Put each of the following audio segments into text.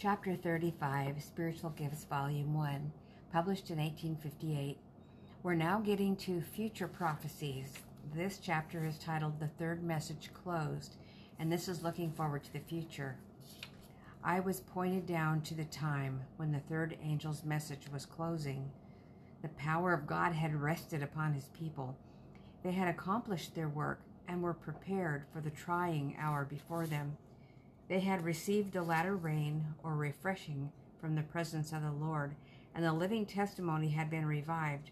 Chapter 35, Spiritual Gifts, Volume 1, published in 1858. We're now getting to future prophecies. This chapter is titled The Third Message Closed, and this is looking forward to the future. I was pointed down to the time when the third angel's message was closing. The power of God had rested upon his people. They had accomplished their work and were prepared for the trying hour before them. They had received the latter rain or refreshing from the presence of the Lord, and the living testimony had been revived.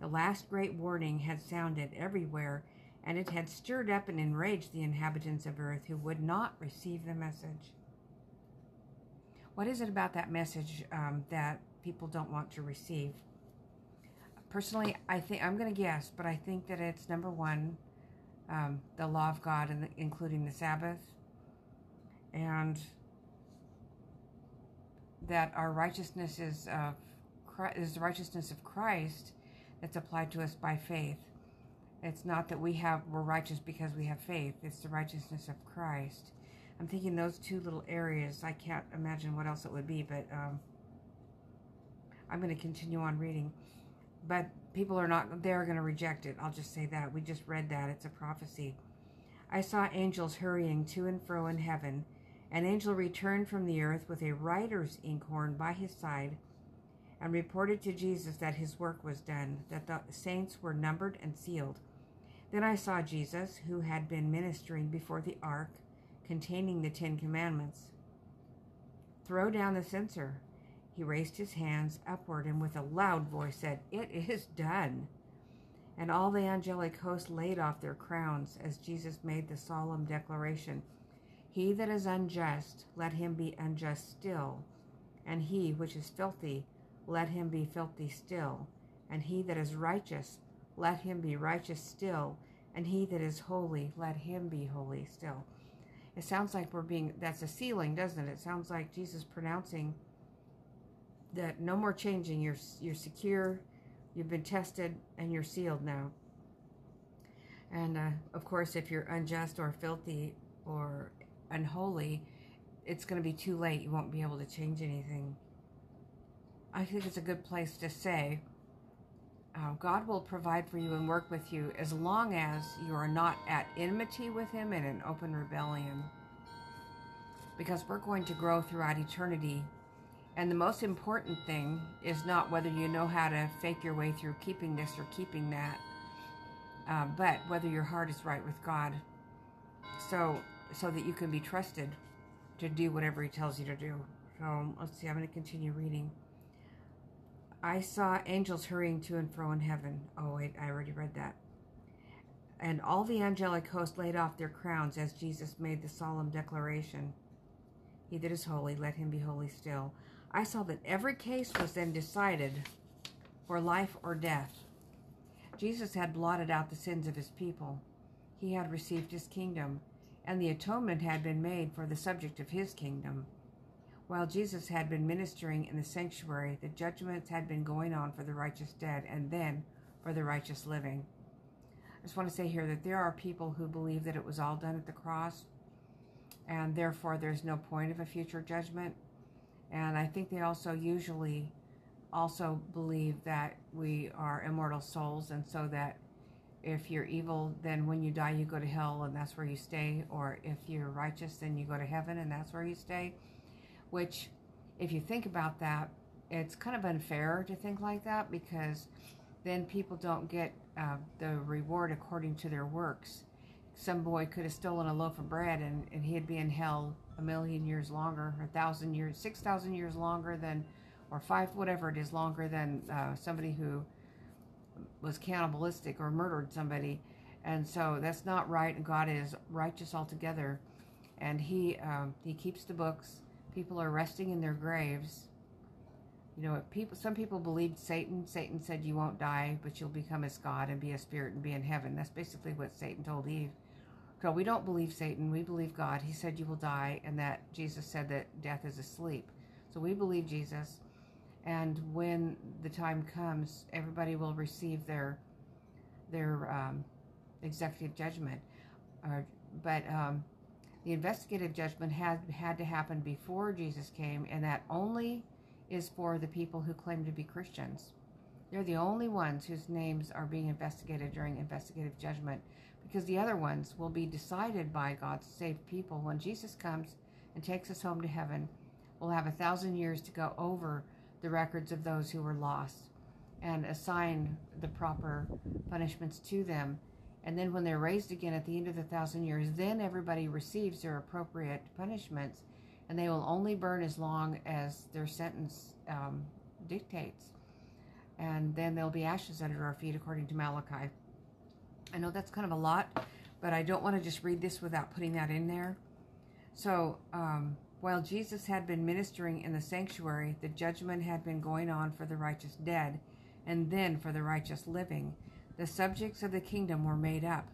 The last great warning had sounded everywhere, and it had stirred up and enraged the inhabitants of earth who would not receive the message. What is it about that message um, that people don't want to receive? Personally, I think I'm going to guess, but I think that it's number one, um, the law of God, including the Sabbath, and that our righteousness is of is the righteousness of Christ that's applied to us by faith. It's not that we have we're righteous because we have faith. It's the righteousness of Christ. I'm thinking those two little areas. I can't imagine what else it would be, but um, I'm going to continue on reading. But people are not, they're going to reject it. I'll just say that. We just read that. It's a prophecy. I saw angels hurrying to and fro in heaven an angel returned from the earth with a writer's inkhorn by his side and reported to Jesus that his work was done, that the saints were numbered and sealed. Then I saw Jesus, who had been ministering before the ark containing the Ten Commandments, throw down the censer. He raised his hands upward and with a loud voice said, It is done. And all the angelic host laid off their crowns as Jesus made the solemn declaration he that is unjust, let him be unjust still. And he which is filthy, let him be filthy still. And he that is righteous, let him be righteous still. And he that is holy, let him be holy still. It sounds like we're being, that's a sealing, doesn't it? It sounds like Jesus pronouncing that no more changing. You're, you're secure, you've been tested, and you're sealed now. And uh, of course, if you're unjust or filthy or unholy, it's going to be too late. You won't be able to change anything. I think it's a good place to say uh, God will provide for you and work with you as long as you are not at enmity with Him in open rebellion. Because we're going to grow throughout eternity. And the most important thing is not whether you know how to fake your way through keeping this or keeping that, uh, but whether your heart is right with God. So so that you can be trusted to do whatever he tells you to do. So let's see, I'm going to continue reading. I saw angels hurrying to and fro in heaven. Oh, wait, I already read that. And all the angelic host laid off their crowns as Jesus made the solemn declaration He that is holy, let him be holy still. I saw that every case was then decided for life or death. Jesus had blotted out the sins of his people. He had received his kingdom and the atonement had been made for the subject of his kingdom. While Jesus had been ministering in the sanctuary, the judgments had been going on for the righteous dead and then for the righteous living. I just want to say here that there are people who believe that it was all done at the cross and therefore there's no point of a future judgment. And I think they also usually also believe that we are immortal souls and so that if you're evil, then when you die, you go to hell and that's where you stay. Or if you're righteous, then you go to heaven and that's where you stay. Which, if you think about that, it's kind of unfair to think like that because then people don't get uh, the reward according to their works. Some boy could have stolen a loaf of bread and, and he'd be in hell a million years longer, a thousand years, six thousand years longer than, or five, whatever it is, longer than uh, somebody who was cannibalistic or murdered somebody. And so that's not right. And God is righteous altogether. And he, um, he keeps the books. People are resting in their graves. You know, people. Some people believed Satan. Satan said, "You won't die, but you'll become as God and be a spirit and be in heaven." That's basically what Satan told Eve. So we don't believe Satan. We believe God. He said you will die, and that Jesus said that death is asleep. So we believe Jesus and when the time comes, everybody will receive their their um, executive judgment. Uh, but um, The investigative judgment had had to happen before Jesus came, and that only is for the people who claim to be Christians. They're the only ones whose names are being investigated during investigative judgment because the other ones will be decided by God's saved people. When Jesus comes and takes us home to heaven, we'll have a thousand years to go over the records of those who were lost and assign the proper punishments to them. And then when they're raised again at the end of the thousand years, then everybody receives their appropriate punishments and they will only burn as long as their sentence um, dictates. And then there'll be ashes under our feet, according to Malachi. I know that's kind of a lot, but I don't want to just read this without putting that in there. So, um, while Jesus had been ministering in the sanctuary, the judgment had been going on for the righteous dead, and then for the righteous living. The subjects of the kingdom were made up.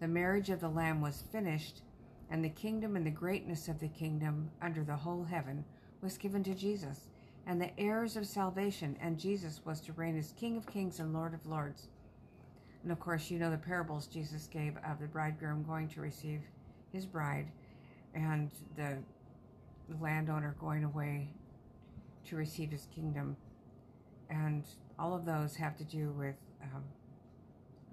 The marriage of the Lamb was finished, and the kingdom and the greatness of the kingdom under the whole heaven was given to Jesus, and the heirs of salvation, and Jesus was to reign as King of kings and Lord of lords. And of course, you know the parables Jesus gave of the bridegroom going to receive his bride and the landowner going away to receive his kingdom. And all of those have to do with um,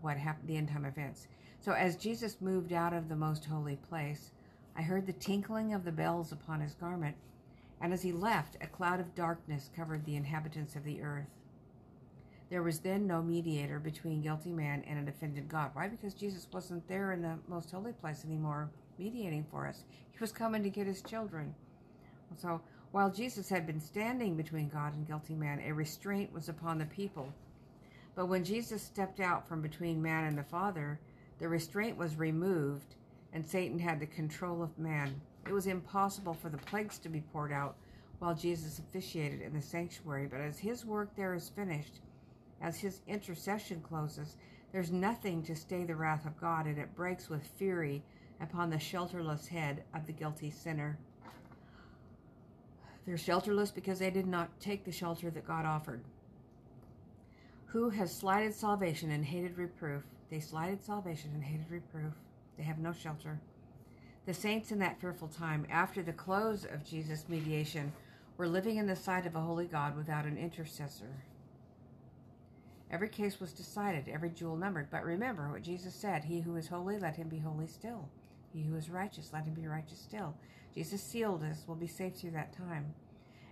what happened, the end time events. So as Jesus moved out of the most holy place, I heard the tinkling of the bells upon his garment. And as he left, a cloud of darkness covered the inhabitants of the earth. There was then no mediator between guilty man and an offended God. Why? Because Jesus wasn't there in the most holy place anymore, mediating for us. He was coming to get his children. So while Jesus had been standing between God and guilty man, a restraint was upon the people. But when Jesus stepped out from between man and the Father, the restraint was removed, and Satan had the control of man. It was impossible for the plagues to be poured out while Jesus officiated in the sanctuary, but as his work there is finished, as his intercession closes, there's nothing to stay the wrath of God, and it breaks with fury upon the shelterless head of the guilty sinner. They're shelterless because they did not take the shelter that God offered. Who has slighted salvation and hated reproof? They slighted salvation and hated reproof. They have no shelter. The saints in that fearful time, after the close of Jesus' mediation, were living in the sight of a holy God without an intercessor. Every case was decided, every jewel numbered. But remember what Jesus said He who is holy, let him be holy still. He who is righteous, let him be righteous still. Jesus sealed us, We'll be safe through that time.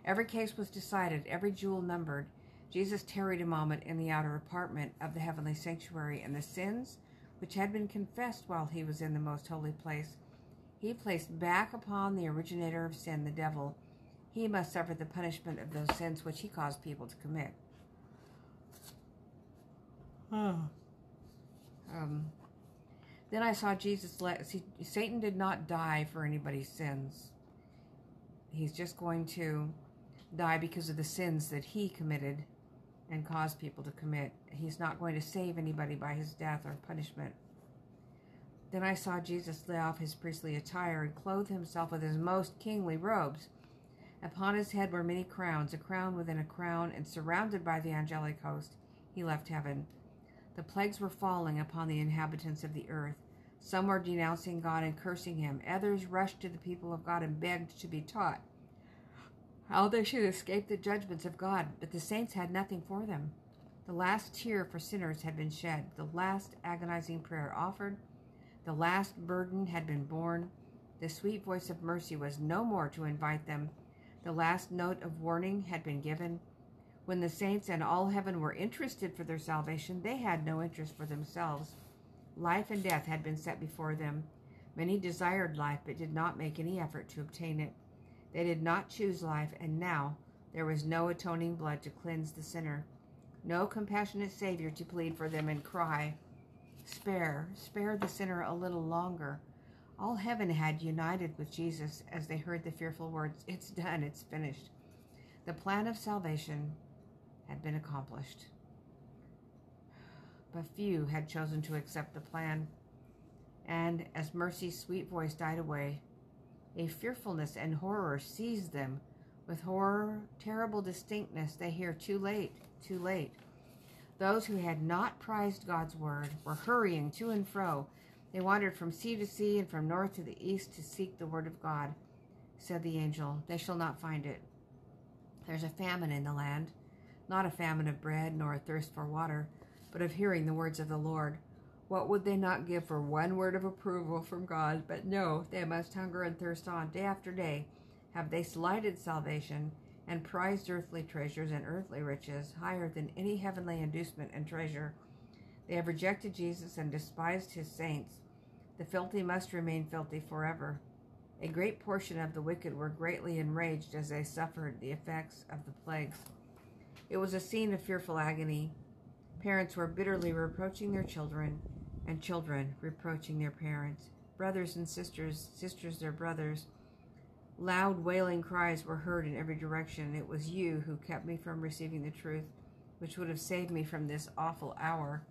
Every case was decided, every jewel numbered. Jesus tarried a moment in the outer apartment of the heavenly sanctuary, and the sins which had been confessed while he was in the most holy place, he placed back upon the originator of sin, the devil. He must suffer the punishment of those sins which he caused people to commit. Um, then I saw Jesus let see, Satan did not die for anybody's sins. He's just going to die because of the sins that he committed and caused people to commit. He's not going to save anybody by his death or punishment. Then I saw Jesus lay off his priestly attire and clothe himself with his most kingly robes. Upon his head were many crowns, a crown within a crown, and surrounded by the angelic host, he left heaven. The plagues were falling upon the inhabitants of the earth. Some were denouncing God and cursing him. Others rushed to the people of God and begged to be taught how they should escape the judgments of God. But the saints had nothing for them. The last tear for sinners had been shed, the last agonizing prayer offered, the last burden had been borne. The sweet voice of mercy was no more to invite them. The last note of warning had been given. When the saints and all heaven were interested for their salvation, they had no interest for themselves. Life and death had been set before them. Many desired life, but did not make any effort to obtain it. They did not choose life, and now there was no atoning blood to cleanse the sinner, no compassionate Savior to plead for them and cry, Spare, spare the sinner a little longer. All heaven had united with Jesus as they heard the fearful words, It's done, it's finished. The plan of salvation had been accomplished. But few had chosen to accept the plan. And as Mercy's sweet voice died away, a fearfulness and horror seized them. With horror, terrible distinctness, they hear, Too late, too late. Those who had not prized God's word were hurrying to and fro. They wandered from sea to sea and from north to the east to seek the word of God. Said the angel, They shall not find it. There's a famine in the land, not a famine of bread nor a thirst for water, but of hearing the words of the Lord. What would they not give for one word of approval from God? But no, they must hunger and thirst on day after day. Have they slighted salvation and prized earthly treasures and earthly riches higher than any heavenly inducement and treasure? They have rejected Jesus and despised his saints. The filthy must remain filthy forever. A great portion of the wicked were greatly enraged as they suffered the effects of the plagues. It was a scene of fearful agony. Parents were bitterly reproaching their children and children reproaching their parents, brothers and sisters, sisters their brothers. Loud wailing cries were heard in every direction. It was you who kept me from receiving the truth, which would have saved me from this awful hour.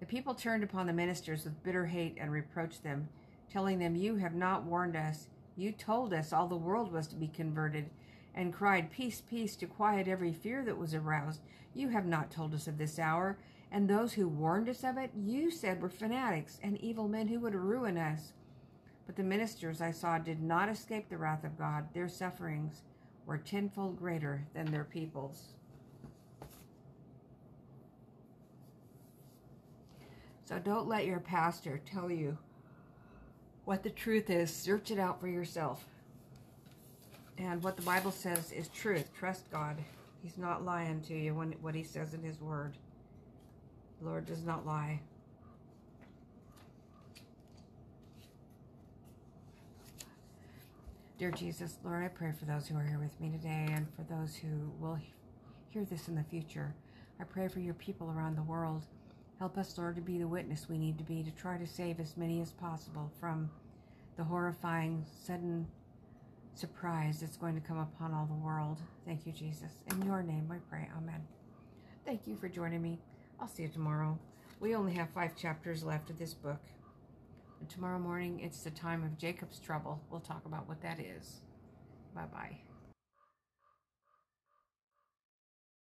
The people turned upon the ministers with bitter hate and reproached them, telling them, You have not warned us. You told us all the world was to be converted, and cried, Peace, peace, to quiet every fear that was aroused. You have not told us of this hour, and those who warned us of it, you said were fanatics and evil men who would ruin us. But the ministers I saw did not escape the wrath of God. Their sufferings were tenfold greater than their people's. So don't let your pastor tell you what the truth is. Search it out for yourself. And what the Bible says is truth. Trust God. He's not lying to you when what he says in his word. The Lord does not lie. Dear Jesus, Lord, I pray for those who are here with me today and for those who will hear this in the future. I pray for your people around the world. Help us, Lord, to be the witness we need to be to try to save as many as possible from the horrifying, sudden surprise that's going to come upon all the world. Thank you, Jesus. In your name I pray. Amen. Thank you for joining me. I'll see you tomorrow. We only have five chapters left of this book. And tomorrow morning, it's the time of Jacob's trouble. We'll talk about what that is. Bye bye.